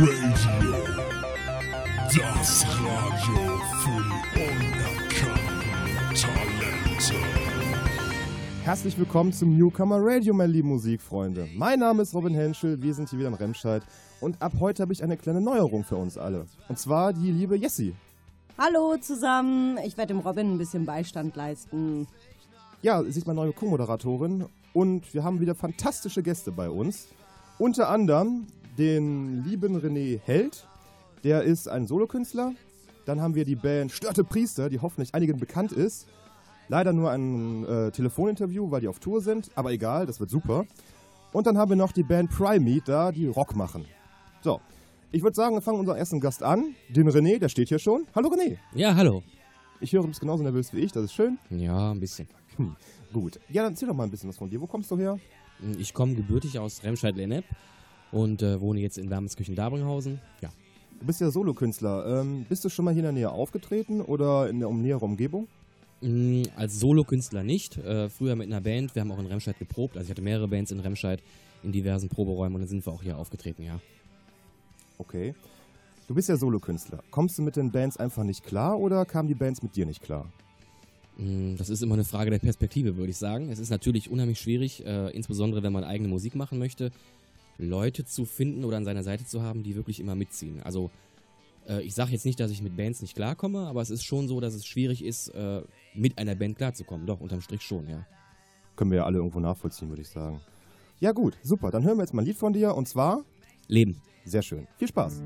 Radio. Das Radio für die unerkannten Talente. Herzlich willkommen zum Newcomer Radio, meine lieben Musikfreunde. Mein Name ist Robin Henschel, wir sind hier wieder in Remscheid und ab heute habe ich eine kleine Neuerung für uns alle. Und zwar die liebe Jessie. Hallo zusammen, ich werde dem Robin ein bisschen Beistand leisten. Ja, sie ist meine neue Co-Moderatorin und wir haben wieder fantastische Gäste bei uns. Unter anderem den lieben René Held, der ist ein Solokünstler. Dann haben wir die Band Störte Priester, die hoffentlich einigen bekannt ist. Leider nur ein äh, Telefoninterview, weil die auf Tour sind, aber egal, das wird super. Und dann haben wir noch die Band Primate da, die Rock machen. So, ich würde sagen, wir fangen unseren ersten Gast an, den René, der steht hier schon. Hallo René. Ja, hallo. Ich höre, du bist genauso nervös wie ich, das ist schön. Ja, ein bisschen. Hm, gut. Ja, dann erzähl doch mal ein bisschen was von dir. Wo kommst du her? Ich komme gebürtig aus Remscheid-Lennep und äh, wohne jetzt in Wermelskirchen-Dabringhausen. Ja. Du bist ja Solokünstler. Ähm, bist du schon mal hier in der Nähe aufgetreten oder in der um nähere Umgebung? Mm, als Solokünstler nicht. Äh, früher mit einer Band. Wir haben auch in Remscheid geprobt. Also ich hatte mehrere Bands in Remscheid in diversen Proberäumen und dann sind wir auch hier aufgetreten, ja. Okay. Du bist ja Solokünstler. Kommst du mit den Bands einfach nicht klar oder kamen die Bands mit dir nicht klar? Mm, Das ist immer eine Frage der Perspektive, würde ich sagen. Es ist natürlich unheimlich schwierig, äh, insbesondere wenn man eigene Musik machen möchte, Leute zu finden oder an seiner Seite zu haben, die wirklich immer mitziehen. Also äh, ich sage jetzt nicht, dass ich mit Bands nicht klarkomme, aber es ist schon so, dass es schwierig ist, äh, mit einer Band klarzukommen. Doch, unterm Strich schon, ja. Können wir ja alle irgendwo nachvollziehen, würde ich sagen. Ja gut, super. Dann hören wir jetzt mal ein Lied von dir und zwar Leben. sehr schön. Viel Spaß.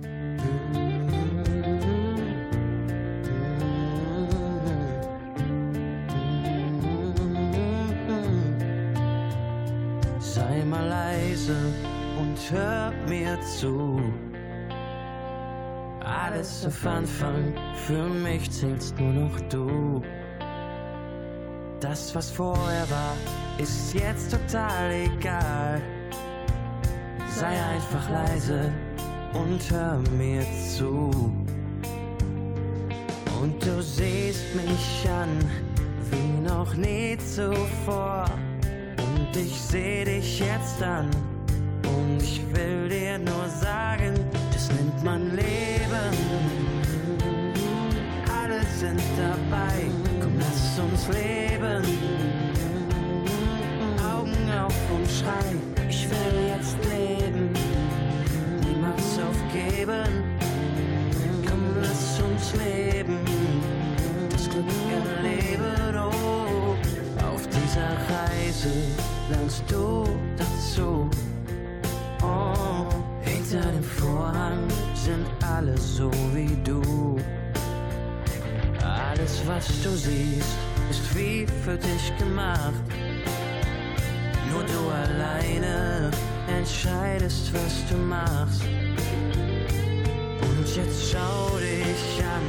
Sei mal leise und hör mir zu. Alles auf Anfang, für mich zählst nur noch du. Das, was vorher war, ist jetzt total egal. Sei einfach leise und hör mir zu. Und du siehst mich an, wie noch nie zuvor. Und ich seh dich jetzt an ich will dir nur sagen, das nennt man Leben. Alle sind dabei, komm lass uns leben. Augen auf und schrei, ich will jetzt leben. Niemals aufgeben, komm lass uns leben. Das Glück erleben, oh. Auf dieser Reise lernst du dazu. Hinter dem Vorhang sind alle so wie du. Alles, was du siehst, ist wie für dich gemacht. Nur du alleine entscheidest, was du machst. Und jetzt schau dich an,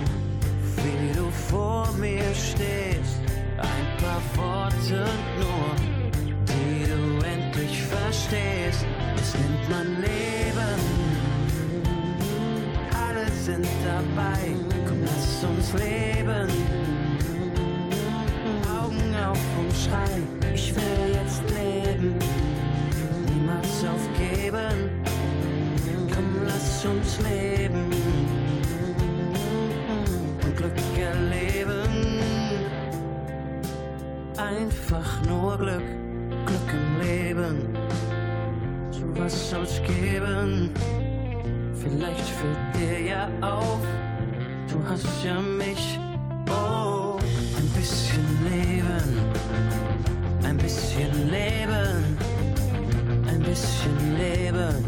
wie du vor mir stehst. Ein paar Worte nur, die du endlich verstehst. Das nennt man Leben. Dabei, komm, lass uns leben. Augen auf und schrei, ich will jetzt leben. Niemals aufgeben, komm, lass uns leben. Und Glück erleben. Einfach nur Glück, Glück im Leben. So was soll's geben. Vielleicht fällt dir ja auf, hast ja mich. Oh, ein bisschen Leben, ein bisschen Leben, ein bisschen Leben.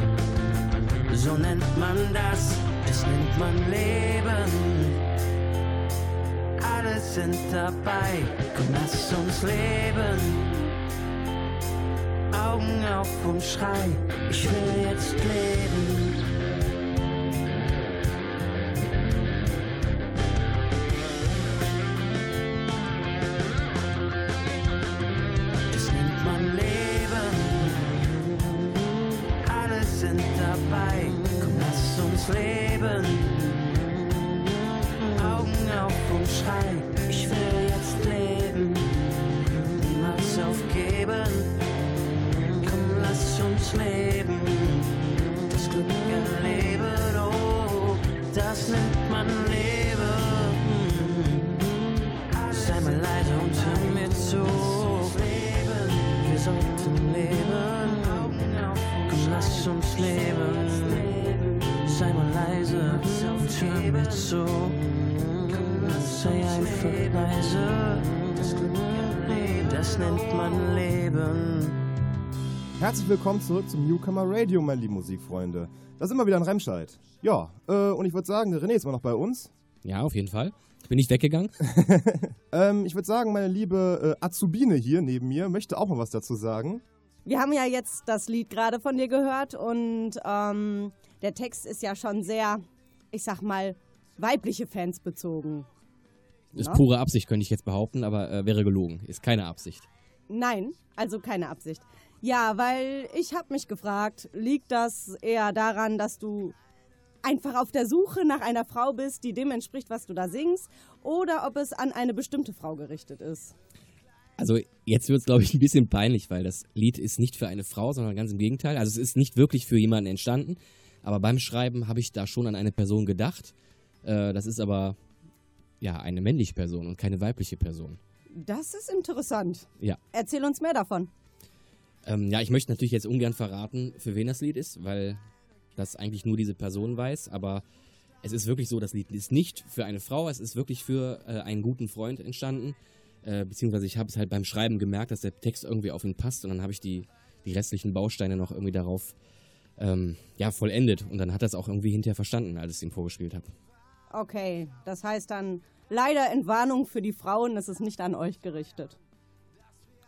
So nennt man das, das nennt man Leben. Alle sind dabei, komm lass uns leben. Augen auf und schrei, ich will jetzt leben. Man Leben. Sei mal leise und hör mir zu. Wir sollten leben. Komm, lass uns leben. Sei mal leise und hör mir zu. Sei einfach leise. Das nennt man Leben. Herzlich willkommen zurück zum Newcomer Radio, meine lieben Musikfreunde. Das ist immer wieder ein Remscheid. Ja, äh, und ich würde sagen, der René ist immer noch bei uns. Ja, auf jeden Fall. Ich bin nicht weggegangen. Ähm, ich würde sagen, meine liebe äh, Azubine hier neben mir möchte auch mal was dazu sagen. Wir haben ja jetzt das Lied gerade von dir gehört und ähm, der Text ist ja schon sehr, ich sag mal, weibliche Fans bezogen. Ist Na? pure Absicht, könnte ich jetzt behaupten, aber äh, wäre gelogen. Ist keine Absicht. Nein, also keine Absicht. Ja, weil ich habe mich gefragt, liegt das eher daran, dass du einfach auf der Suche nach einer Frau bist, die dem entspricht, was du da singst, oder ob es an eine bestimmte Frau gerichtet ist? Also jetzt wird es, glaube ich, ein bisschen peinlich, weil das Lied ist nicht für eine Frau, sondern ganz im Gegenteil. Also es ist nicht wirklich für jemanden entstanden, aber beim Schreiben habe ich da schon an eine Person gedacht. Äh, das ist aber ja eine männliche Person und keine weibliche Person. Das ist interessant. Ja. Erzähl uns mehr davon. Ähm, ja, ich möchte natürlich jetzt ungern verraten, für wen das Lied ist, weil das eigentlich nur diese Person weiß, aber es ist wirklich so, das Lied ist nicht für eine Frau, es ist wirklich für äh, einen guten Freund entstanden. Äh, beziehungsweise ich habe es halt beim Schreiben gemerkt, dass der Text irgendwie auf ihn passt und dann habe ich die, die restlichen Bausteine noch irgendwie darauf ähm, ja, vollendet und dann hat er es auch irgendwie hinterher verstanden, als ich es ihm vorgespielt habe. Okay, das heißt dann leider Entwarnung für die Frauen, es ist nicht an euch gerichtet.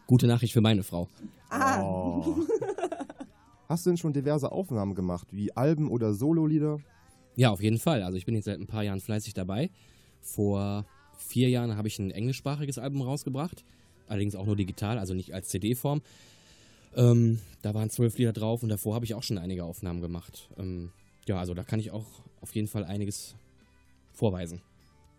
Gute Nachricht für meine Frau. Ah, Oh. Hast du denn schon diverse Aufnahmen gemacht, wie Alben oder Sololieder? Ja, auf jeden Fall. Also ich bin jetzt seit ein paar Jahren fleißig dabei. Vor vier Jahren habe ich ein englischsprachiges Album rausgebracht. Allerdings auch nur digital, also nicht als CD-Form. Ähm, da waren zwölf Lieder drauf und davor habe ich auch schon einige Aufnahmen gemacht. Ähm, ja, also da kann ich auch auf jeden Fall einiges vorweisen.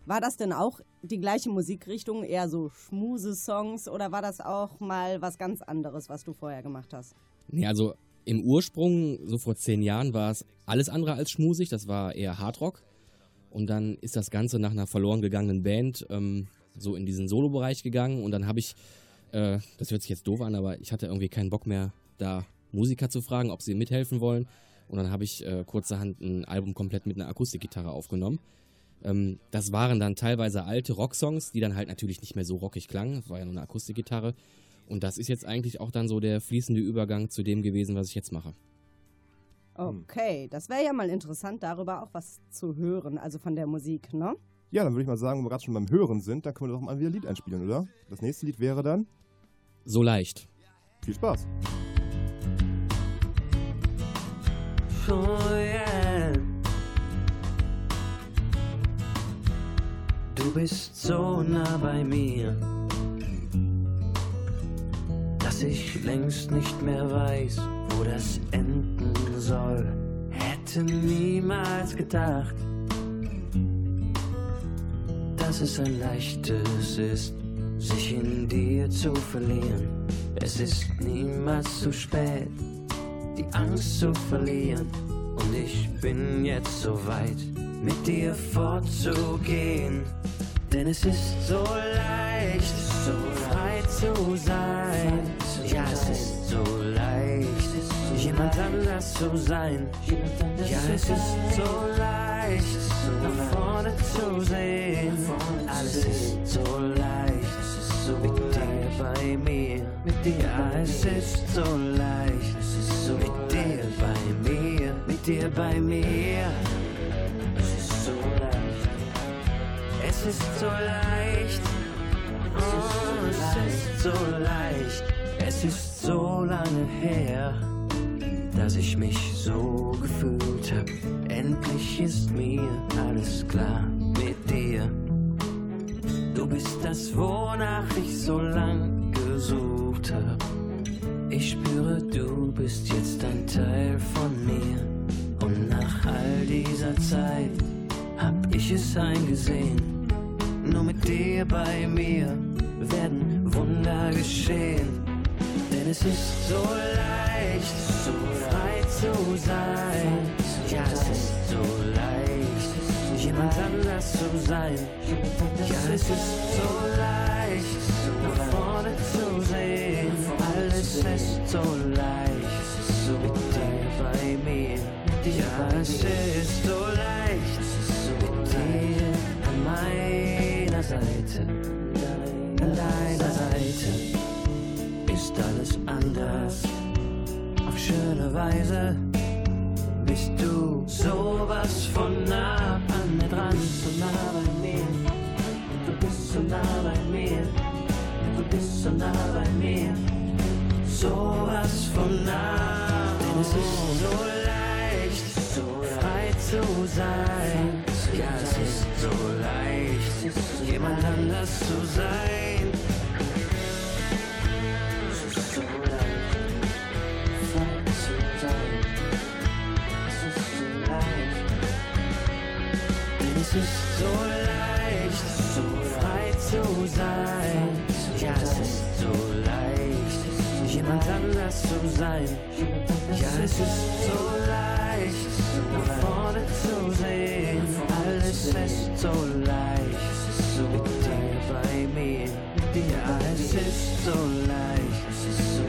War das denn auch die gleiche Musikrichtung, eher so Schmuse-Songs oder war das auch mal was ganz anderes, was du vorher gemacht hast? Nee, also im Ursprung, so vor zehn Jahren, war es alles andere als schmusig. Das war eher Hardrock. Und dann ist das Ganze nach einer verloren gegangenen Band ähm, so in diesen Solo-Bereich gegangen. Und dann habe ich, äh, das hört sich jetzt doof an, aber ich hatte irgendwie keinen Bock mehr, da Musiker zu fragen, ob sie mithelfen wollen. Und dann habe ich äh, kurzerhand ein Album komplett mit einer Akustikgitarre aufgenommen. Ähm, das waren dann teilweise alte Rocksongs, die dann halt natürlich nicht mehr so rockig klangen. Es war ja nur eine Akustikgitarre. Und das ist jetzt eigentlich auch dann so der fließende Übergang zu dem gewesen, was ich jetzt mache. Okay, das wäre ja mal interessant, darüber auch was zu hören, also von der Musik, ne? Ja, dann würde ich mal sagen, wo wir gerade schon beim Hören sind, dann können wir doch mal wieder ein Lied einspielen, oder? Das nächste Lied wäre dann So leicht. viel Spaß. Oh yeah. Du bist so nah bei mir, dass ich längst nicht mehr weiß, wo das enden soll. Hätte niemals gedacht, dass es ein leichtes ist, sich in dir zu verlieren. Es ist niemals zu spät, die Angst zu verlieren. Und ich bin jetzt so weit, mit dir fortzugehen. Denn es ist so leicht, so frei zu sein. Ja, es ist so leicht, jemand anders zu sein. Ja, es ist so leicht, nach vorne zu sehen. Alles ist so leicht, mit dir bei mir. Ja, es ist so leicht, mit dir bei mir, mit dir bei mir. Es ist so leicht. Oh, es ist so leicht. Es ist so lange her, dass ich mich so gefühlt hab. Endlich ist mir alles klar mit dir. Du bist das, wonach ich so lang gesucht hab. Ich spüre, du bist jetzt ein Teil von mir. Und nach all dieser Zeit hab ich es eingesehen. Nur mit dir bei mir werden Wunder geschehen. Denn es ist so leicht, so frei zu sein. Ja, es ist so leicht, jemand anders zu sein. Ja, es ist so leicht, nach vorne zu sehen. Alles ist so leicht, mit dir bei mir. Ja, es ist so leicht, Seite. An deiner Seite ist alles anders. Auf schöne Weise bist du sowas von nah an mir dran, so nah bei mir. Du bist so nah bei mir, du bist so nah bei mir. Sowas von nah, denn es ist so leicht, so frei zu sein. Jemand anders zu sein. Es ist so leicht, frei zu sein. Es ist so leicht, so frei zu sein. Ja, es ist so leicht, jemand anders zu sein. Ja, es ist so leicht, nach vorne zu sehen. Alles ist so leicht, mit dir bei mir. Ja, es ist so leicht,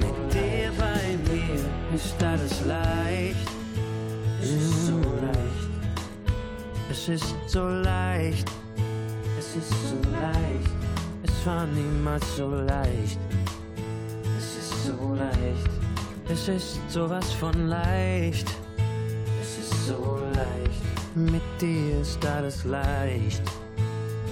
mit dir bei mir ist alles leicht. Es ist so leicht. Es ist so leicht. Es ist so leicht. Es war niemals so leicht. Es ist so leicht. Es ist sowas von leicht. Es ist so leicht. Mit dir ist alles leicht.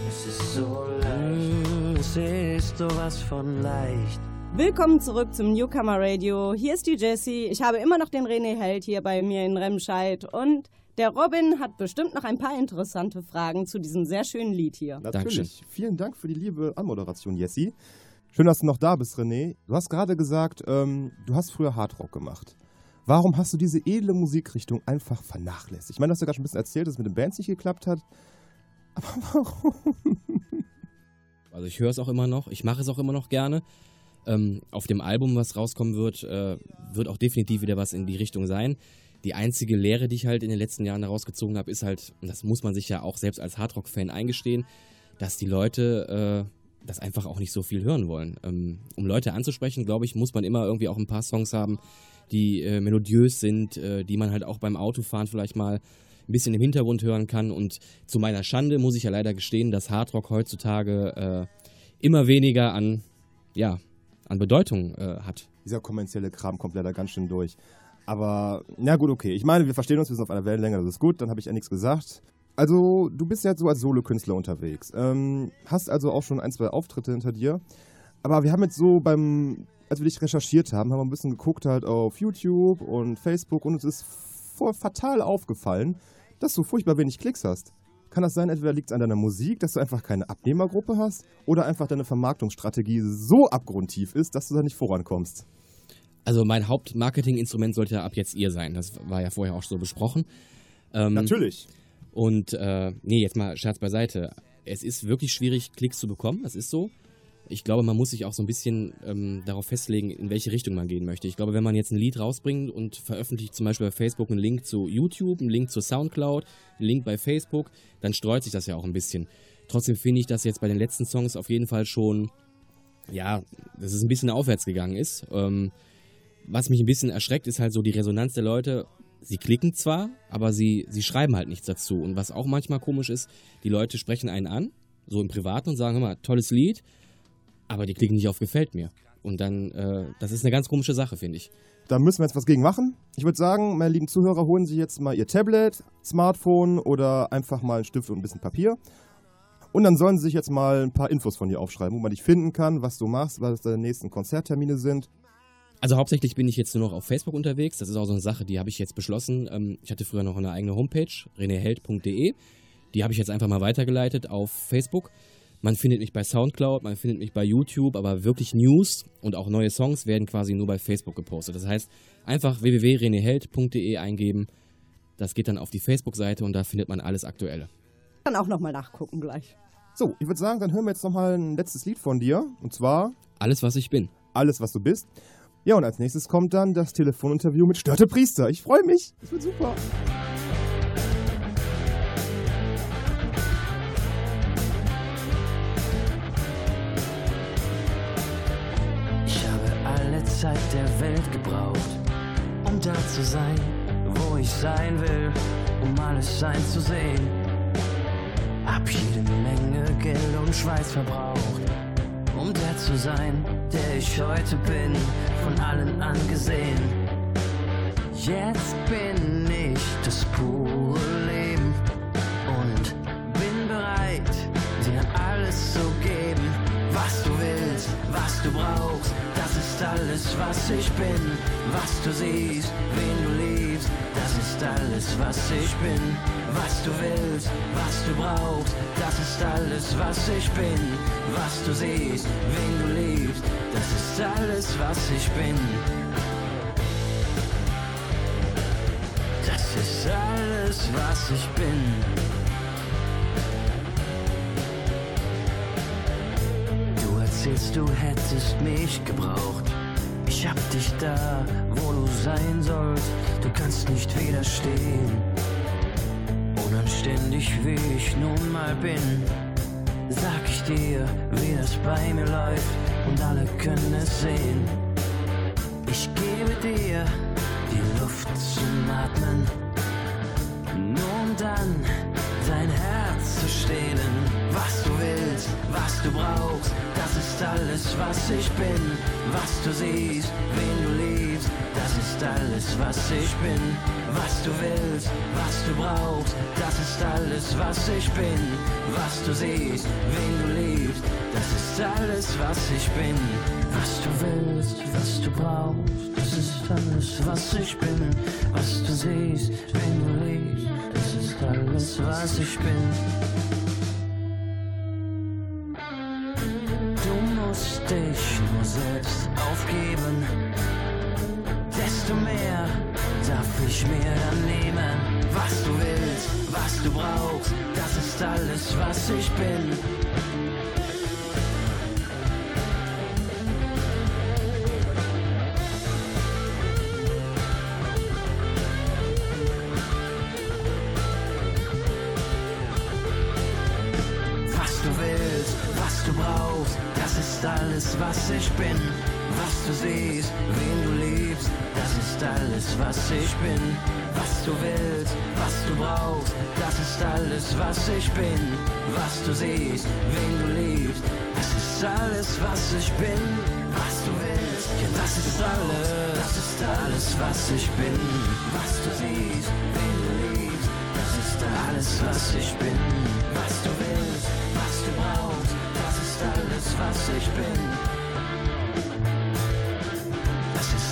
Es ist so leicht. Es ist sowas von leicht. Willkommen zurück zum Newcomer Radio. Hier ist die Jessie. Ich habe immer noch den René Held hier bei mir in Remscheid und der Robin hat bestimmt noch ein paar interessante Fragen zu diesem sehr schönen Lied hier. Natürlich. Dankeschön. Vielen Dank für die liebe Anmoderation, Jessie. Schön, dass du noch da bist, René. Du hast gerade gesagt, ähm, du hast früher Hardrock gemacht. Warum hast du diese edle Musikrichtung einfach vernachlässigt? Ich meine, du hast ja gerade schon ein bisschen erzählt, dass es mit den Bands nicht geklappt hat. Aber warum? Also ich höre es auch immer noch, ich mache es auch immer noch gerne. Ähm, auf dem Album, was rauskommen wird, äh, wird auch definitiv wieder was in die Richtung sein. Die einzige Lehre, die ich halt in den letzten Jahren daraus gezogen habe, ist halt, und das muss man sich ja auch selbst als Hardrock-Fan eingestehen, dass die Leute äh, das einfach auch nicht so viel hören wollen. Ähm, um Leute anzusprechen, glaube ich, muss man immer irgendwie auch ein paar Songs haben, die äh, melodiös sind, äh, die man halt auch beim Autofahren vielleicht mal ein bisschen im Hintergrund hören kann. Und zu meiner Schande muss ich ja leider gestehen, dass Hardrock heutzutage äh, immer weniger an, ja, an Bedeutung äh, hat. Dieser kommerzielle Kram kommt leider ganz schön durch. Aber, na gut, okay. Ich meine, wir verstehen uns, wir sind auf einer Wellenlänge, das ist gut, dann habe ich ja nichts gesagt. Also, du bist jetzt so als Solokünstler unterwegs. Ähm, hast also auch schon ein, zwei Auftritte hinter dir. Aber wir haben jetzt so beim, als wir dich recherchiert haben, haben wir ein bisschen geguckt halt auf YouTube und Facebook und uns ist voll fatal aufgefallen, dass du furchtbar wenig Klicks hast. Kann das sein, entweder liegt es an deiner Musik, dass du einfach keine Abnehmergruppe hast, oder einfach deine Vermarktungsstrategie so abgrundtief ist, dass du da nicht vorankommst? Also mein Hauptmarketinginstrument sollte ja ab jetzt ihr sein. Das war ja vorher auch so besprochen. Ähm, Natürlich. Und äh, nee, jetzt mal Scherz beiseite. Es ist wirklich schwierig, Klicks zu bekommen, das ist so. Ich glaube, man muss sich auch so ein bisschen ähm, darauf festlegen, in welche Richtung man gehen möchte. Ich glaube, wenn man jetzt ein Lied rausbringt und veröffentlicht zum Beispiel bei Facebook einen Link zu YouTube, einen Link zu Soundcloud, einen Link bei Facebook, dann streut sich das ja auch ein bisschen. Trotzdem finde ich, dass jetzt bei den letzten Songs auf jeden Fall schon, ja, dass es ein bisschen aufwärts gegangen ist. Ähm, was mich ein bisschen erschreckt, ist halt so die Resonanz der Leute. Sie klicken zwar, aber sie, sie schreiben halt nichts dazu. Und was auch manchmal komisch ist, die Leute sprechen einen an, so im Privaten und sagen, mal, tolles Lied, aber die klicken nicht auf Gefällt mir. Und dann, äh, das ist eine ganz komische Sache, finde ich. Da müssen wir jetzt was gegen machen. Ich würde sagen, meine lieben Zuhörer, holen sich jetzt mal ihr Tablet, Smartphone oder einfach mal einen Stift und ein bisschen Papier. Und dann sollen sie sich jetzt mal ein paar Infos von dir aufschreiben, wo man dich finden kann, was du machst, was deine nächsten Konzerttermine sind. Also hauptsächlich bin ich jetzt nur noch auf Facebook unterwegs. Das ist auch so eine Sache, die habe ich jetzt beschlossen. Ähm, ich hatte früher noch eine eigene Homepage, reneheld.de. Die habe ich jetzt einfach mal weitergeleitet auf Facebook. Man findet mich bei Soundcloud, man findet mich bei YouTube, aber wirklich News und auch neue Songs werden quasi nur bei Facebook gepostet. Das heißt, einfach www.reneheld.de eingeben. Das geht dann auf die Facebook-Seite und da findet man alles Aktuelle. Dann auch nochmal nachgucken gleich. So, ich würde sagen, dann hören wir jetzt nochmal ein letztes Lied von dir. Und zwar Alles, was ich bin. Alles, was du bist. Ja, und als nächstes kommt dann das Telefoninterview mit Störte Priester. Ich freue mich. Das wird super. Der Welt gebraucht, um da zu sein, wo ich sein will, um alles sein zu sehen. Hab jede Menge Geld und Schweiß verbraucht, um der zu sein, der ich heute bin, von allen angesehen. Jetzt bin ich das pure Leben und bin bereit, dir alles zu geben, was du willst, was du brauchst. Ist alles, was ich bin, was du siehst, wen du liebst. Das ist alles, was ich bin, was du willst, was du brauchst. Das ist alles, was ich bin, was du siehst, wen du liebst. Das ist alles, was ich bin. Das ist alles, was ich bin. Du erzählst, du hättest mich gebraucht. Ich hab dich da, wo du sein sollst. Du kannst nicht widerstehen. Unanständig wie ich nun mal bin, sag ich dir, wie das bei mir läuft. Und alle können es sehen. Ich gebe dir die Luft zum Atmen, nur um dann dein Herz zu stehlen. Was du willst, was du brauchst, das ist alles, was ich bin. Was du siehst, wen du liebst, das ist alles, was ich bin. Was du willst, was du brauchst, das ist alles, was ich bin. Was du siehst, wen du liebst, das ist alles, was ich bin. Was du willst, was du brauchst, das ist alles, was ich bin. Was du siehst, wen du liebst, das ist alles, was ich bin. Musst dich nur selbst aufgeben. Desto mehr darf ich mir dann nehmen. Was du willst, was du brauchst, das ist alles, was ich bin. Was ich bin. Was du siehst, wen du liebst, das ist alles, was ich bin. Was du willst, was du brauchst, das ist alles, was ich bin. Was du siehst, wen du liebst, das ist alles, was ich bin. Was du willst, ja, das ist alles, das ist alles, was ich bin. Was du siehst, wen du liebst, das ist alles, was ich bin. Was du willst, was du brauchst, das ist alles, was ich bin.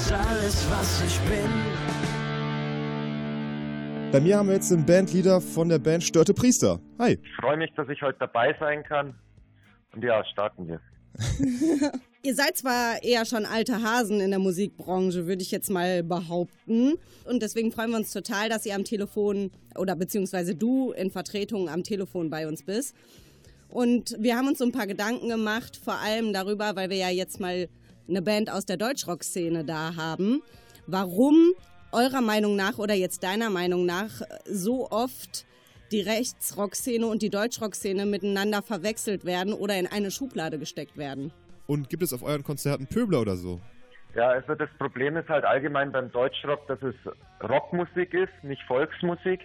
Ist alles, was ich bin. Bei mir haben wir jetzt den Bandleader von der Band Störte Priester. Hi. Ich freue mich, dass ich heute dabei sein kann. Und ja, starten wir. Ihr seid zwar eher schon alte Hasen in der Musikbranche, würde ich jetzt mal behaupten. Und deswegen freuen wir uns total, dass ihr am Telefon oder beziehungsweise du in Vertretung am Telefon bei uns bist. Und wir haben uns so ein paar Gedanken gemacht, vor allem darüber, weil wir ja jetzt mal eine Band aus der Deutschrock-Szene da haben, warum eurer Meinung nach oder jetzt deiner Meinung nach so oft die Rechtsrock-Szene und die Deutschrock-Szene miteinander verwechselt werden oder in eine Schublade gesteckt werden. Und gibt es auf euren Konzerten Pöbler oder so? Ja, also das Problem ist halt allgemein beim Deutschrock, dass es Rockmusik ist, nicht Volksmusik.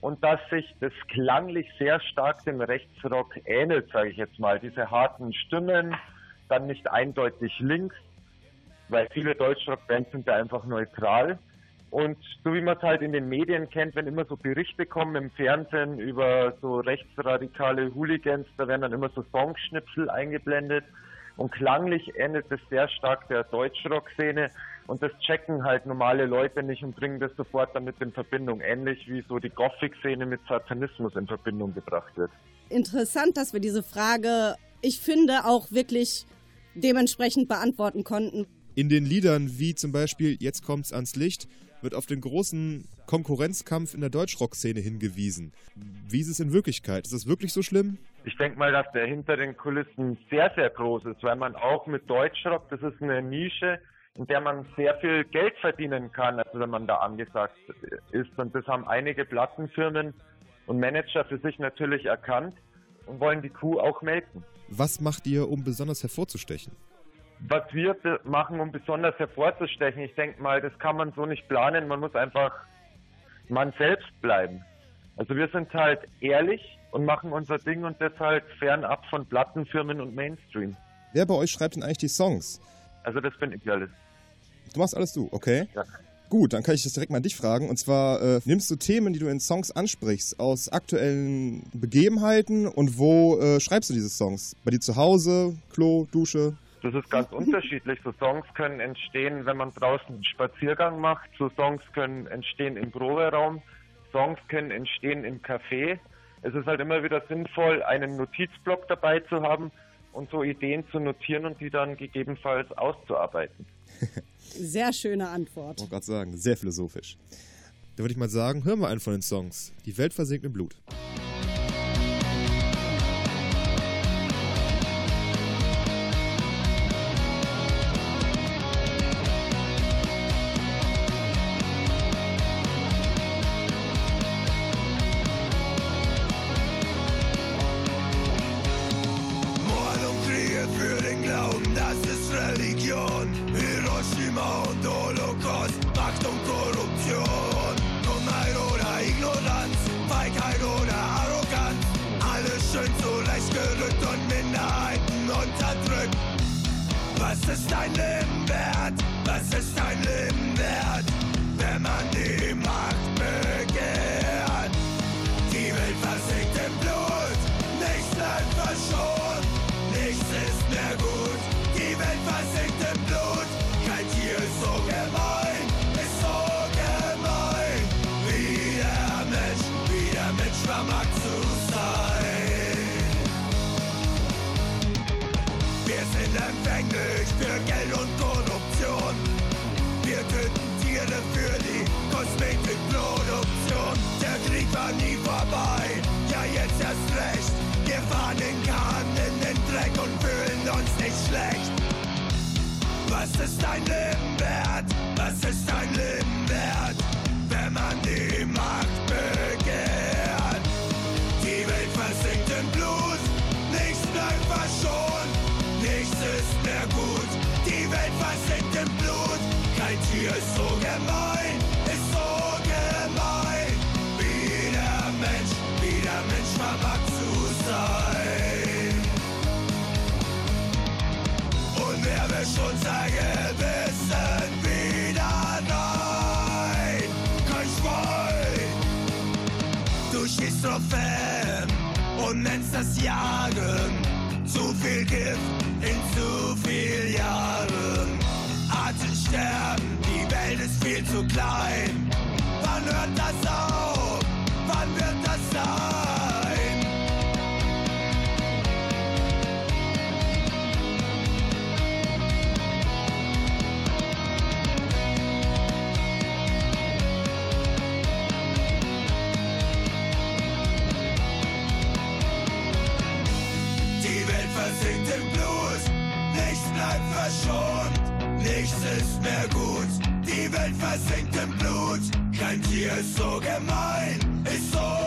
Und dass sich das klanglich sehr stark dem Rechtsrock ähnelt, sage ich jetzt mal. Diese harten Stimmen, dann nicht eindeutig links, weil viele Deutschrock-Bands sind da einfach neutral. Und so wie man es halt in den Medien kennt, wenn immer so Berichte kommen im Fernsehen über so rechtsradikale Hooligans, da werden dann immer so Songschnipsel eingeblendet. Und klanglich ähnelt es sehr stark der Deutschrock-Szene. Und das checken halt normale Leute nicht und bringen das sofort damit in Verbindung. Ähnlich wie so die Gothic-Szene mit Satanismus in Verbindung gebracht wird. Interessant, dass wir diese Frage, ich finde, auch wirklich dementsprechend beantworten konnten. In den Liedern wie zum Beispiel Jetzt kommt's ans Licht wird auf den großen Konkurrenzkampf in der Deutschrock-Szene hingewiesen. Wie ist es in Wirklichkeit? Ist es wirklich so schlimm? Ich denke mal, dass der hinter den Kulissen sehr, sehr groß ist, weil man auch mit Deutschrock, das ist eine Nische, in der man sehr viel Geld verdienen kann, also wenn man da angesagt ist. Und das haben einige Plattenfirmen und Manager für sich natürlich erkannt und wollen die Kuh auch melken. Was macht ihr, um besonders hervorzustechen? was wir machen, um besonders hervorzustechen. Ich denke mal, das kann man so nicht planen. Man muss einfach man selbst bleiben. Also wir sind halt ehrlich und machen unser Ding und deshalb fernab von Plattenfirmen und Mainstream. Wer bei euch schreibt denn eigentlich die Songs? Also das bin ich alles. Du machst alles du, okay? Ja. Gut, dann kann ich das direkt mal dich fragen. Und zwar, äh, nimmst du Themen, die du in Songs ansprichst, aus aktuellen Begebenheiten und wo äh, schreibst du diese Songs? Bei dir zu Hause, Klo, Dusche? Das ist ganz unterschiedlich. So Songs können entstehen, wenn man draußen einen Spaziergang macht. So Songs können entstehen im Proberaum. Songs können entstehen im Café. Es ist halt immer wieder sinnvoll, einen Notizblock dabei zu haben und so Ideen zu notieren und die dann gegebenenfalls auszuarbeiten. Sehr schöne Antwort. Ich wollte gerade sagen, sehr philosophisch. Da würde ich mal sagen, hören wir einen von den Songs. Die Welt versinkt im Blut. Fahren den Kahn in den Dreck und fühlen uns nicht schlecht. Was ist dein Leben wert? Was ist dein Leben wert? Wenn man die Macht begehrt. Die Welt versinkt im Blut, nichts bleibt verschont, nichts ist mehr gut. Die Welt versinkt im Blut, kein Tier ist so gemein, nennst das Jagen. Zu viel Gift in zu viel Jahren. Artensterben, die Welt ist viel zu klein. Mehr gut. Die Welt versinkt im Blut, kein Tier ist so gemein, ist so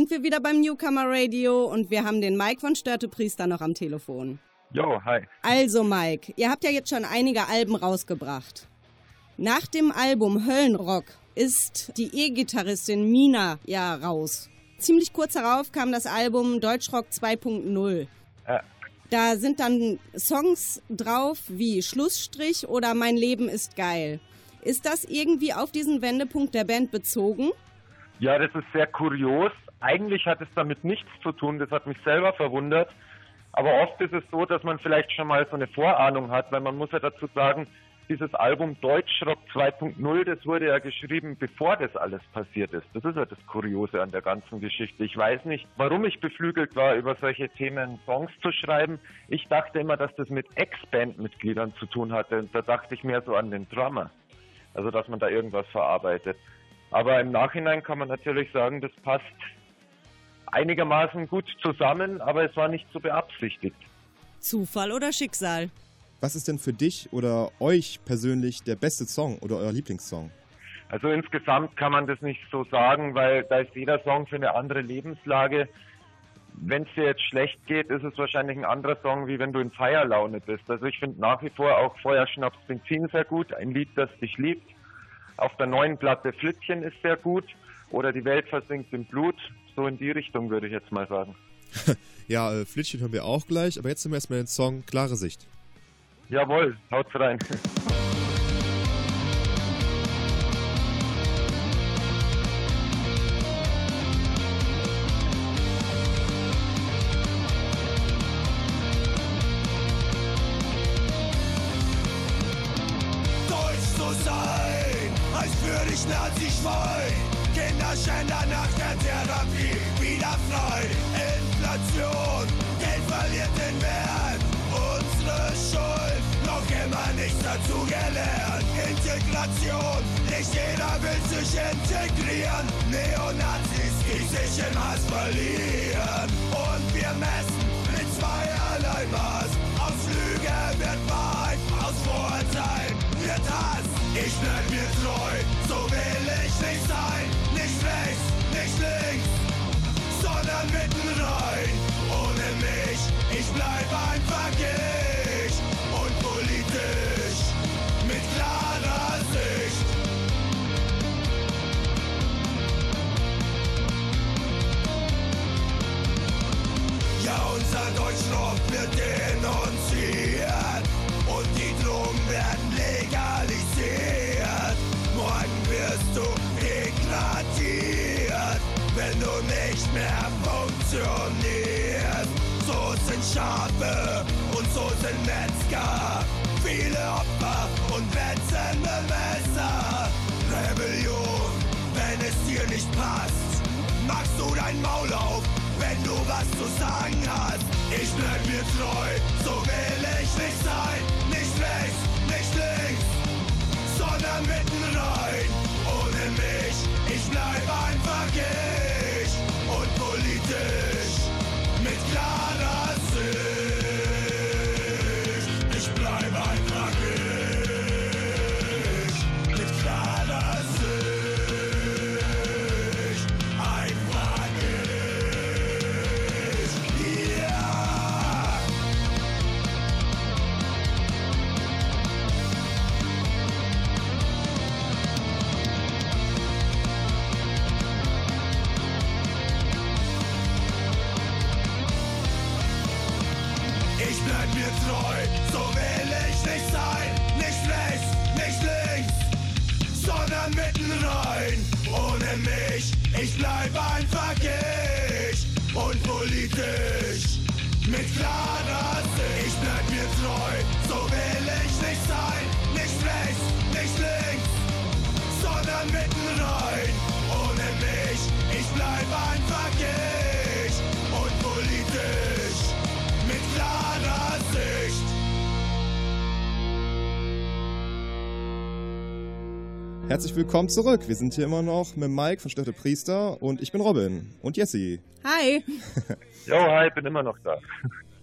sind wir wieder beim Newcomer Radio und wir haben den Mike von Störtepriester noch am Telefon. Jo, hi. Also Mike, ihr habt ja jetzt schon einige Alben rausgebracht. Nach dem Album Höllenrock ist die E-Gitarristin Mina ja raus. Ziemlich kurz darauf kam das Album Deutschrock 2.0. Äh, Da sind dann Songs drauf wie Schlussstrich oder Mein Leben ist geil. Ist das irgendwie auf diesen Wendepunkt der Band bezogen? Ja, das ist sehr kurios. Eigentlich hat es damit nichts zu tun, das hat mich selber verwundert. Aber oft ist es so, dass man vielleicht schon mal so eine Vorahnung hat, weil man muss ja dazu sagen, dieses Album Deutschrock 2.0, das wurde ja geschrieben, bevor das alles passiert ist. Das ist ja das Kuriose an der ganzen Geschichte. Ich weiß nicht, warum ich beflügelt war, über solche Themen Songs zu schreiben. Ich dachte immer, dass das mit Ex-Band-Mitgliedern zu tun hatte. Und da dachte ich mehr so an den Drummer. Also, dass man da irgendwas verarbeitet. Aber im Nachhinein kann man natürlich sagen, das passt einigermaßen gut zusammen, aber es war nicht so beabsichtigt. Zufall oder Schicksal? Was ist denn für dich oder euch persönlich der beste Song oder euer Lieblingssong? Also insgesamt kann man das nicht so sagen, weil da ist jeder Song für eine andere Lebenslage. Wenn es dir jetzt schlecht geht, ist es wahrscheinlich ein anderer Song, wie wenn du in Feierlaune bist. Also ich finde nach wie vor auch Feuer, Schnaps, Benzin sehr gut. Ein Lied, das dich liebt. Auf der neuen Platte Flittchen ist sehr gut. Oder Die Welt versinkt im Blut. So in die Richtung würde ich jetzt mal sagen. ja, äh, Flittchen hören wir auch gleich, aber jetzt haben wir erstmal den Song Klare Sicht. Jawohl, haut's rein. Unser Deutschrock wird denunziert und die Drogen werden legalisiert. Morgen wirst du degradiert, wenn du nicht mehr funktionierst. So sind Schafe und so sind Metzger. Viele Opfer und wetzende Messer. Rebellion, wenn es dir nicht passt, machst du dein Maul auf, wenn du was zu sagen hast. Ich bleib mir treu, so will ich nicht sein. Nicht rechts, nicht links, sondern mitten rein. Ohne mich, ich bleib einfach Herzlich willkommen zurück. Wir sind hier immer noch mit Mike von Städte Priester und ich bin Robin und Jesse. Hi. Jo, hi, bin immer noch da.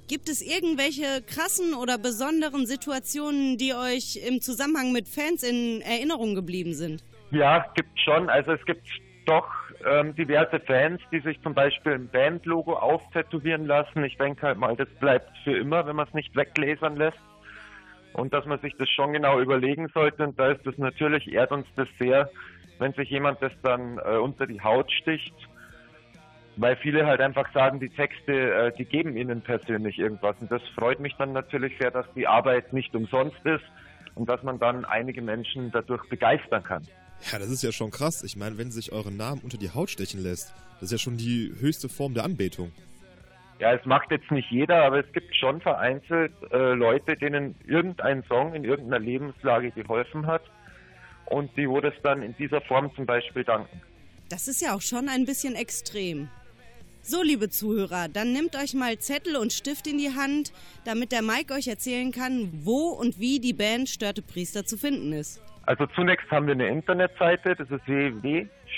Gibt es irgendwelche krassen oder besonderen Situationen, die euch im Zusammenhang mit Fans in Erinnerung geblieben sind? Ja, gibt schon. Also es gibt doch ähm, diverse Fans, die sich zum Beispiel ein Bandlogo auftätowieren lassen. Ich denke halt mal, das bleibt für immer, wenn man es nicht weglasern lässt. Und dass man sich das schon genau überlegen sollte. Und da ist es natürlich, ehrt uns das sehr, wenn sich jemand das dann äh, unter die Haut sticht. Weil viele halt einfach sagen, die Texte, äh, die geben ihnen persönlich irgendwas. Und das freut mich dann natürlich sehr, dass die Arbeit nicht umsonst ist und dass man dann einige Menschen dadurch begeistern kann. Ja, das ist ja schon krass. Ich meine, wenn sich euren Namen unter die Haut stechen lässt, das ist ja schon die höchste Form der Anbetung. Ja, es macht jetzt nicht jeder, aber es gibt schon vereinzelt äh, Leute, denen irgendein Song in irgendeiner Lebenslage geholfen hat und die wo das dann in dieser Form zum Beispiel danken. Das ist ja auch schon ein bisschen extrem. So, liebe Zuhörer, dann nehmt euch mal Zettel und Stift in die Hand, damit der Mike euch erzählen kann, wo und wie die Band Störte Priester zu finden ist. Also zunächst haben wir eine Internetseite, das ist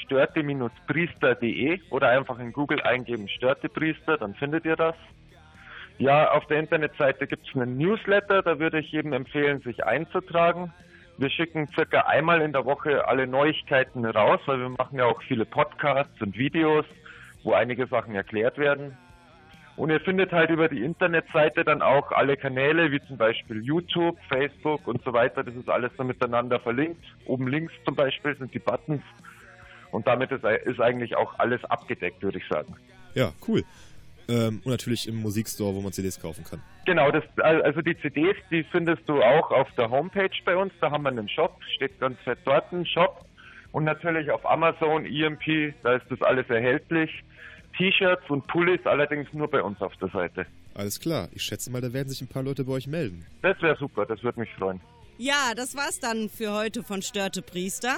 www.störte-priester.de oder einfach in Google eingeben Störtepriester, dann findet ihr das. Ja, auf der Internetseite gibt es einen Newsletter, da würde ich jedem empfehlen, sich einzutragen. Wir schicken circa einmal in der Woche alle Neuigkeiten raus, weil wir machen ja auch viele Podcasts und Videos, wo einige Sachen erklärt werden. Und ihr findet halt über die Internetseite dann auch alle Kanäle, wie zum Beispiel YouTube, Facebook und so weiter. Das ist alles so miteinander verlinkt. Oben links zum Beispiel sind die Buttons. Und damit ist, ist eigentlich auch alles abgedeckt, würde ich sagen. Ja, cool. Ähm, und natürlich im Musikstore, wo man CDs kaufen kann. Genau, das, also die CDs, die findest du auch auf der Homepage bei uns. Da haben wir einen Shop, steht ganz fett dort ein Shop. Und natürlich auf Amazon, EMP, da ist das alles erhältlich. T-Shirts und Pullis allerdings nur bei uns auf der Seite. Alles klar. Ich schätze mal, da werden sich ein paar Leute bei euch melden. Das wäre super, das würde mich freuen. Ja, das war's dann für heute von Störte Priester.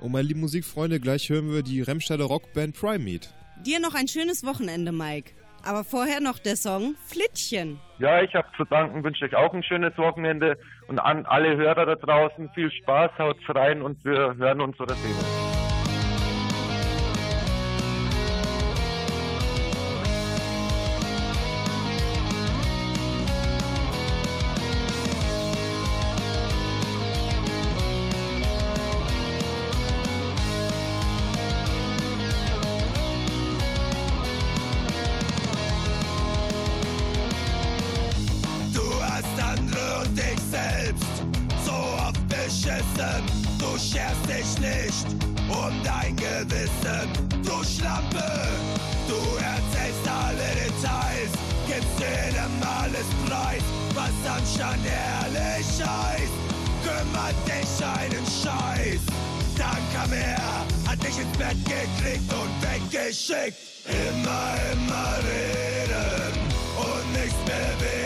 Und meine lieben Musikfreunde, gleich hören wir die Remsteider Rockband Prime Meet. Dir noch ein schönes Wochenende, Mike. Aber vorher noch der Song Flittchen. Ja, ich habe zu danken, wünsche euch auch ein schönes Wochenende und an alle Hörer da draußen viel Spaß, haut rein und wir hören uns oder sehen uns. Bett gekriegt und weggeschickt. Immer, immer reden und nichts bewegen.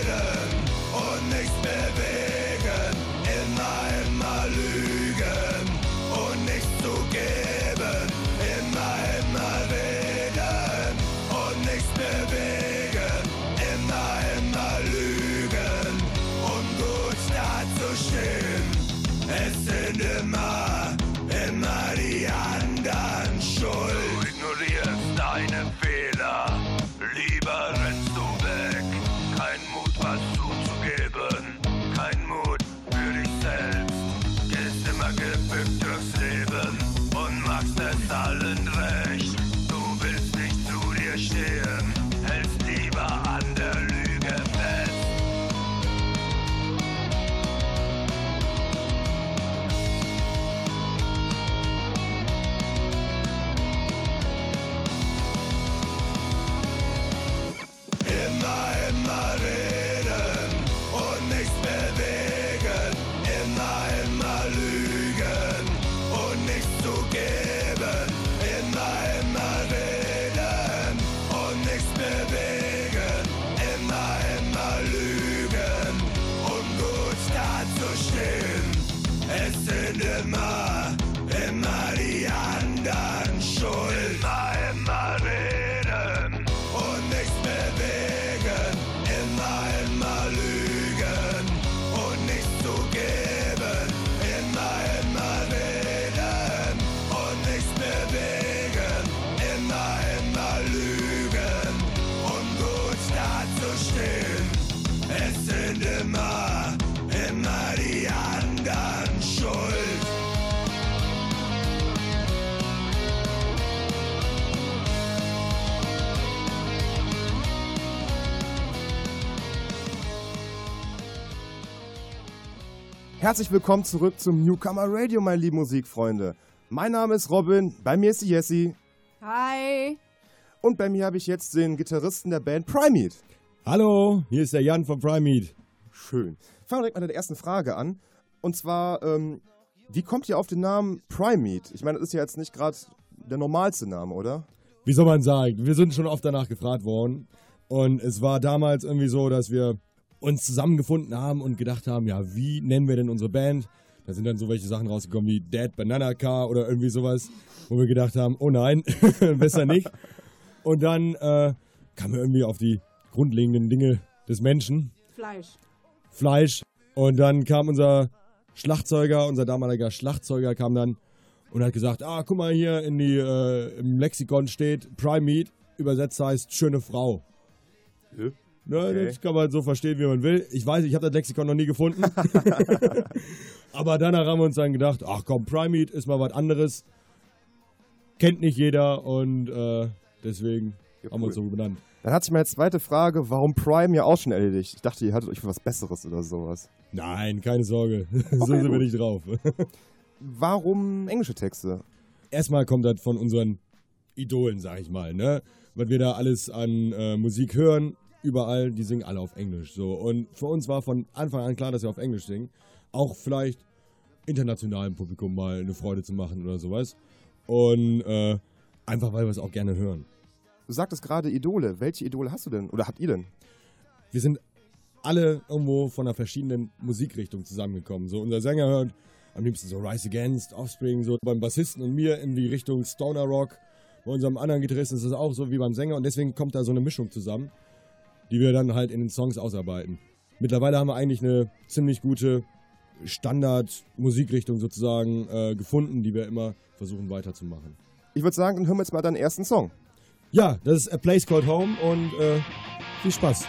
Herzlich willkommen zurück zum Newcomer Radio, meine lieben Musikfreunde. Mein Name ist Robin, bei mir ist die Jessie Hi. und bei mir habe ich jetzt den Gitarristen der Band Primate. Hallo, hier ist der Jan von Primate. Schön. Fangen wir direkt mal mit der ersten Frage an. Und zwar, ähm, wie kommt ihr auf den Namen Primate? Ich meine, das ist ja jetzt nicht gerade der normalste Name, oder? Wie soll man sagen? Wir sind schon oft danach gefragt worden. Und es war damals irgendwie so, dass wir uns zusammengefunden haben und gedacht haben, ja, wie nennen wir denn unsere Band? Da sind dann so welche Sachen rausgekommen wie Dead Banana Car oder irgendwie sowas, wo wir gedacht haben, oh nein, besser nicht. Und dann äh, kamen wir irgendwie auf die grundlegenden Dinge des Menschen. Fleisch. Fleisch. Und dann kam unser Schlagzeuger, unser damaliger Schlagzeuger kam dann und hat gesagt, ah, guck mal hier in die, äh, im Lexikon steht Prime Meat, übersetzt heißt schöne Frau. Hä? Ne, Okay. Das kann man so verstehen, wie man will. Ich weiß, ich habe das Lexikon noch nie gefunden. Aber danach haben wir uns dann gedacht, ach komm, Prime Meat ist mal was anderes. Kennt nicht jeder und äh, deswegen Ja, haben wir uns cool. so benannt. Dann hat sich meine zweite Frage, warum Prime ja auch schon erledigt. Ich dachte, ihr hattet euch für was Besseres oder sowas. Nein, keine Sorge. so sind wir nicht drauf. Warum englische Texte? erstmal kommt das von unseren Idolen, sag ich mal, ne? Was wir da alles an äh, Musik hören, überall, die singen alle auf Englisch. So. Und für uns war von Anfang an klar, dass wir auf Englisch singen. Auch vielleicht internationalem Publikum mal eine Freude zu machen oder sowas. Und äh, einfach, weil wir es auch gerne hören. Du sagtest gerade Idole. Welche Idole hast du denn? Oder habt ihr denn? wir sind alle irgendwo von einer verschiedenen Musikrichtung zusammengekommen. So, unser Sänger hört am liebsten so Rise Against, Offspring, so beim Bassisten und mir in die Richtung Stoner Rock. Bei unserem anderen Gitarristen ist das auch so wie beim Sänger und deswegen kommt da so eine Mischung zusammen, die wir dann halt in den Songs ausarbeiten. Mittlerweile haben wir eigentlich eine ziemlich gute Standard-Musikrichtung sozusagen äh, gefunden, die wir immer versuchen weiterzumachen. Ich würde sagen, dann hören wir jetzt mal deinen ersten Song. Ja, das ist A Place Called Home und äh, viel Spaß.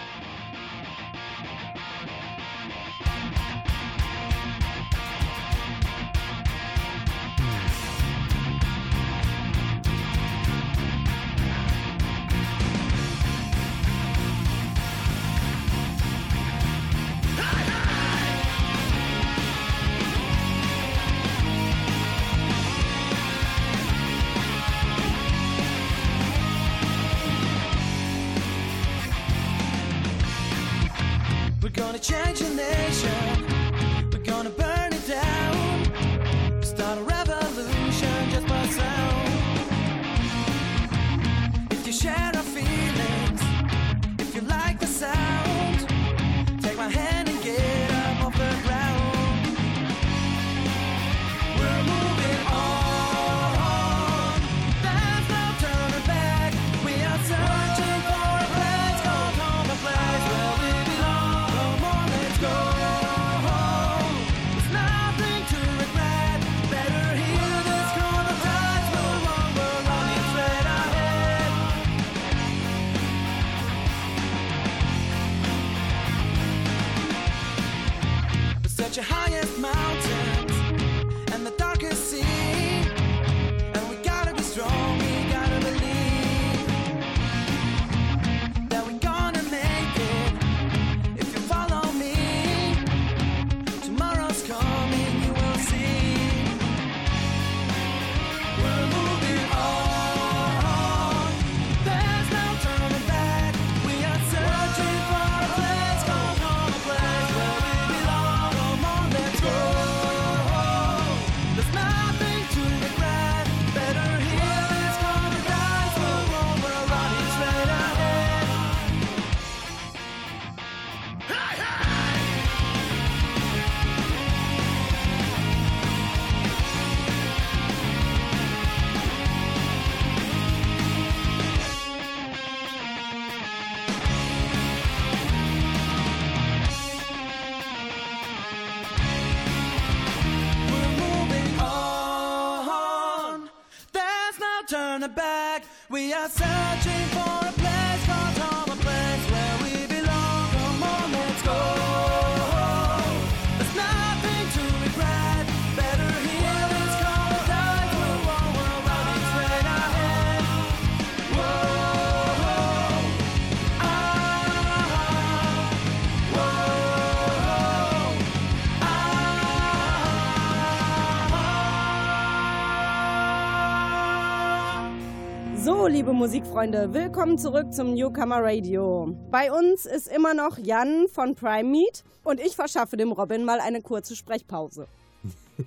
Liebe Musikfreunde, willkommen zurück zum Newcomer Radio. Bei uns ist immer noch Jan von Prime Meat und ich verschaffe dem Robin mal eine kurze Sprechpause.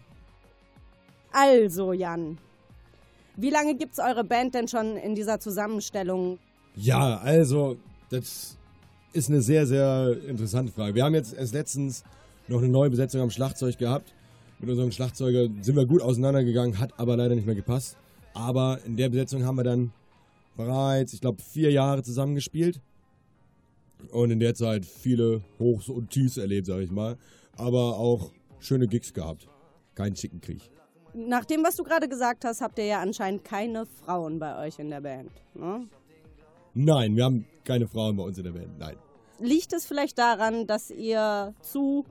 also, Jan, wie lange gibt's eure Band denn schon in dieser Zusammenstellung? Ja, also, das ist eine sehr, sehr interessante Frage. Wir haben jetzt erst letztens noch eine neue Besetzung am Schlagzeug gehabt. Mit unserem Schlagzeuger sind wir gut auseinandergegangen, hat aber leider nicht mehr gepasst. Aber in der Besetzung haben wir dann bereits, ich glaube, vier Jahre zusammengespielt. Und in der Zeit viele Hochs und Tiefs erlebt, sage ich mal. Aber auch schöne Gigs gehabt. Kein Chickenkrieg. Nach dem, was du gerade gesagt hast, habt ihr ja anscheinend keine Frauen bei euch in der Band. Ne? Nein, wir haben keine Frauen bei uns in der Band. Nein. Liegt es vielleicht daran, dass ihr zu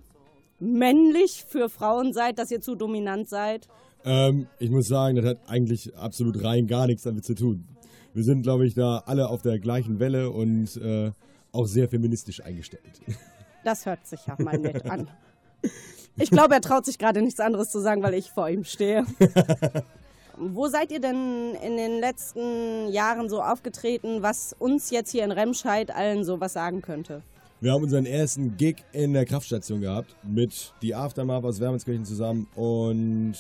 männlich für Frauen seid, dass ihr zu dominant seid? Ähm, ich muss sagen, das hat eigentlich absolut rein gar nichts damit zu tun. Wir sind, glaube ich, da alle auf der gleichen Welle und äh, auch sehr feministisch eingestellt. Das hört sich ja mal nett an. Ich glaube, er traut sich gerade nichts anderes zu sagen, weil ich vor ihm stehe. Wo seid ihr denn in den letzten Jahren so aufgetreten, was uns jetzt hier in Remscheid allen so was sagen könnte? Wir haben unseren ersten Gig in der Kraftstation gehabt mit die Aftermath aus Wermelskirchen zusammen und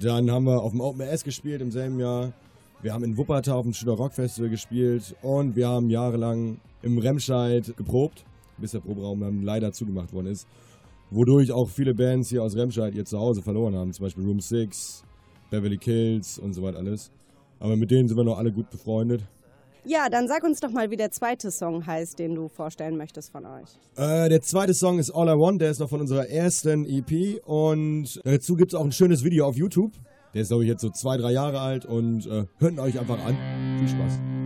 dann haben wir auf dem Open S gespielt im selben Jahr. Wir haben in Wuppertal auf dem Schüler Rock Festival gespielt und wir haben jahrelang im Remscheid geprobt, bis der Proberaum dann leider zugemacht worden ist. Wodurch auch viele Bands hier aus Remscheid ihr Zuhause verloren haben, zum Beispiel Room 6, Beverly Kills und so weiter alles. Aber mit denen sind wir noch alle gut befreundet. Ja, dann sag uns doch mal, wie der zweite Song heißt, den du vorstellen möchtest von euch. Äh, der zweite Song ist All I Want, der ist noch von unserer ersten EP und dazu gibt es auch ein schönes Video auf YouTube. Der ist, glaube ich, jetzt so zwei, drei Jahre alt und äh, hört euch einfach an. Viel Spaß.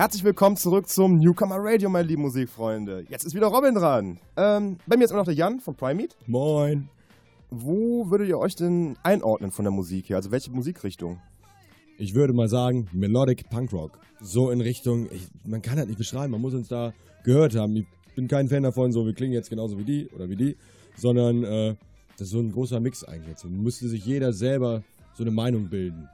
Herzlich willkommen zurück zum Newcomer Radio, meine lieben Musikfreunde. Jetzt ist wieder Robin dran. Ähm, bei mir ist immer noch der Jan von Primate. Moin. Wo würdet ihr euch denn einordnen von der Musik her? Also welche Musikrichtung? Ich würde mal sagen, Melodic Punk Rock. So in Richtung, ich, man kann das nicht beschreiben, man muss uns da gehört haben. Ich bin kein Fan davon, so wir klingen jetzt genauso wie die oder wie die, sondern äh, das ist so ein großer Mix eigentlich jetzt. Und müsste sich jeder selber so eine Meinung bilden.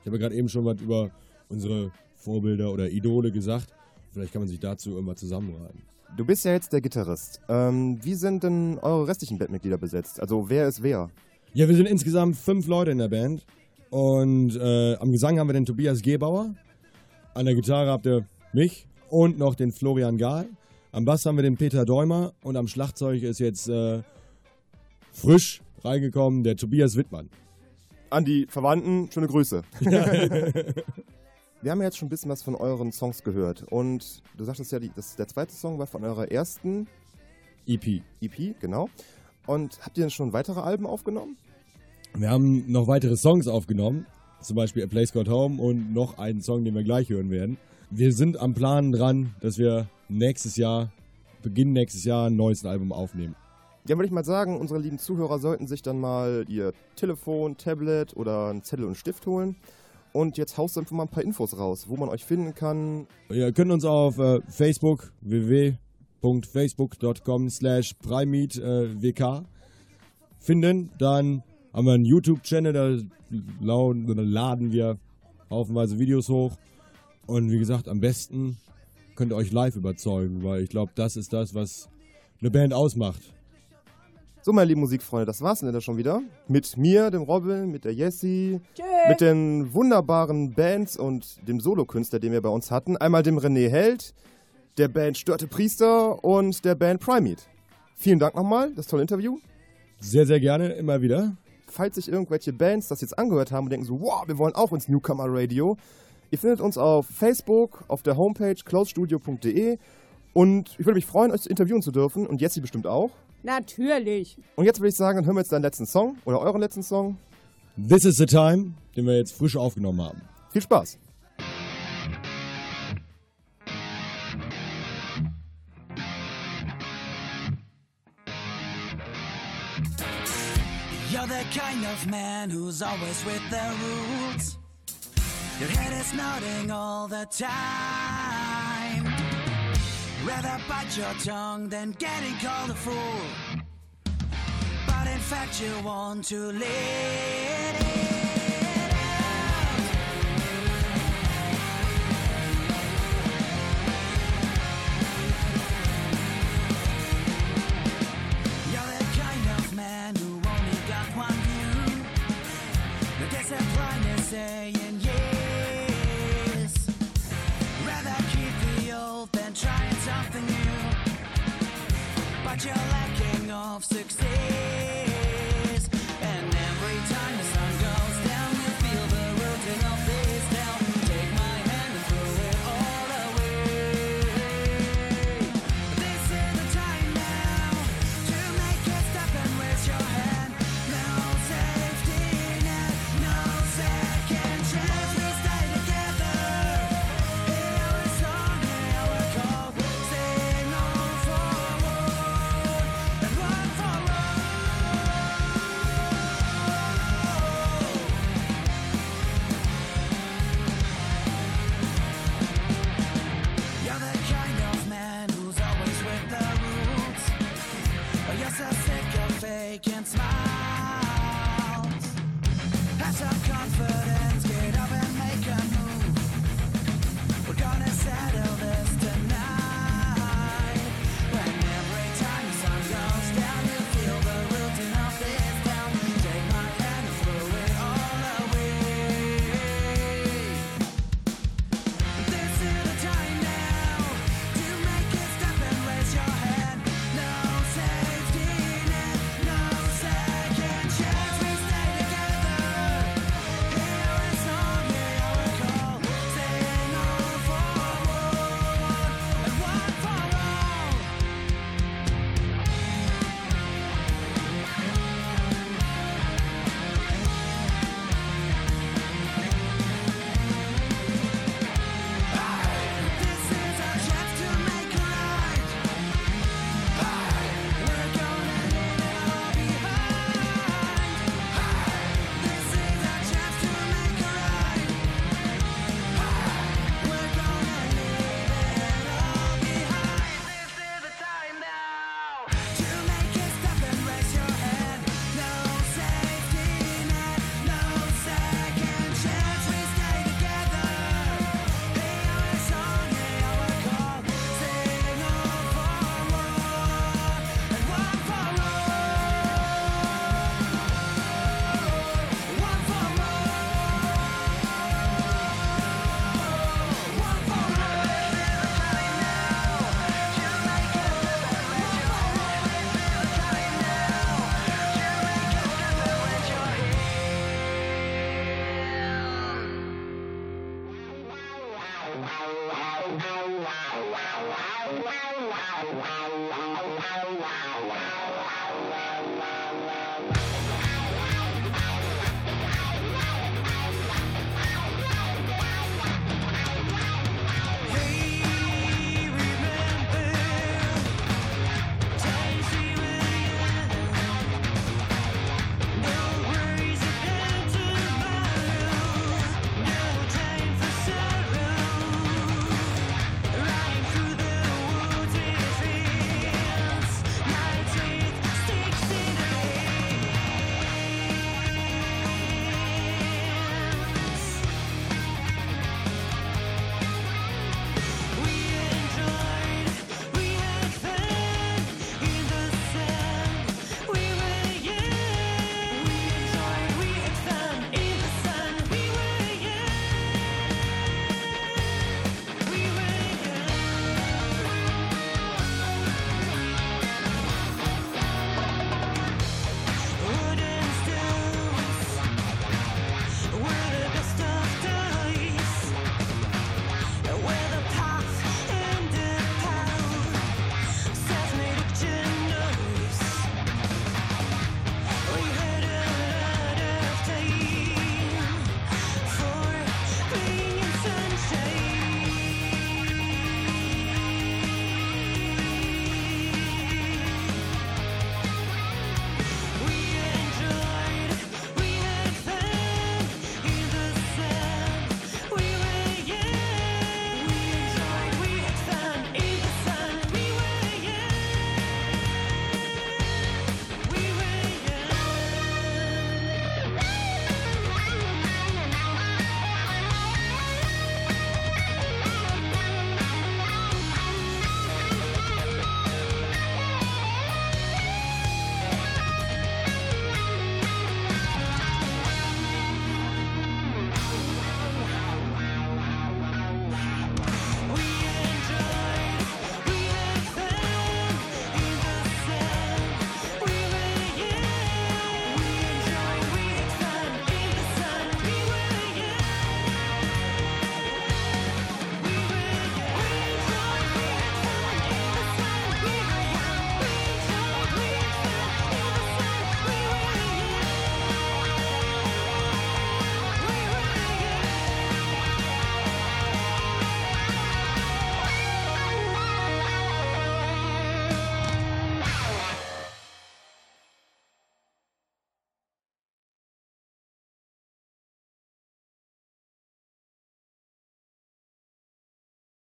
Ich habe ja gerade eben schon was über unsere Vorbilder oder Idole gesagt. Vielleicht kann man sich dazu irgendwann zusammenreihen. Du bist ja jetzt der Gitarrist. Ähm, wie sind denn eure restlichen Bandmitglieder besetzt? Also wer ist wer? Ja, wir sind insgesamt fünf Leute in der Band. Und äh, am Gesang haben wir den Tobias Gebauer. An der Gitarre habt ihr mich und noch den Florian Gahl. Am Bass haben wir den Peter Däumer und am Schlagzeug ist jetzt äh, frisch reingekommen der Tobias Wittmann. An die Verwandten, schöne Grüße. Wir haben ja jetzt schon ein bisschen was von euren Songs gehört. Und du sagtest ja, die, das, der zweite Song war von eurer ersten EP. EP, genau. Und habt ihr denn schon weitere Alben aufgenommen? Wir haben noch weitere Songs aufgenommen, zum Beispiel A Place Called Home und noch einen Song, den wir gleich hören werden. Wir sind am Plan dran, dass wir nächstes Jahr, Beginn nächstes Jahr, ein neues Album aufnehmen. Ja, würde ich mal sagen, unsere lieben Zuhörer sollten sich dann mal ihr Telefon, Tablet oder einen Zettel und Stift holen. Und jetzt haust du einfach mal ein paar Infos raus, wo man euch finden kann. Ihr könnt uns auf äh, Facebook www.facebook.com slash primeatwk finden. Dann haben wir einen YouTube-Channel, da laden wir haufenweise Videos hoch. Und wie gesagt, am besten könnt ihr euch live überzeugen, weil ich glaube, das ist das, was eine Band ausmacht. So, meine lieben Musikfreunde, das war's denn schon wieder. Mit mir, dem Robin, mit der Jessie, mit den wunderbaren Bands und dem Solokünstler, den wir bei uns hatten. Einmal dem René Held, der Band Störte Priester und der Band Primate. Vielen Dank nochmal, das tolle Interview. Sehr, sehr gerne, immer wieder. Falls sich irgendwelche Bands das jetzt angehört haben und denken so, wow, wir wollen auch ins Newcomer Radio, ihr findet uns auf Facebook, auf der Homepage closestudio.de und ich würde mich freuen, euch interviewen zu dürfen und Jessie bestimmt auch. Natürlich. Und jetzt würde ich sagen, dann hören wir jetzt deinen letzten Song oder euren letzten Song. This is the time, den wir jetzt frisch aufgenommen haben. Viel Spaß. You're the kind of man who's always with the rules. Your head is nodding all the time. Rather bite your tongue than getting called a fool. But in fact, you want to let what you left.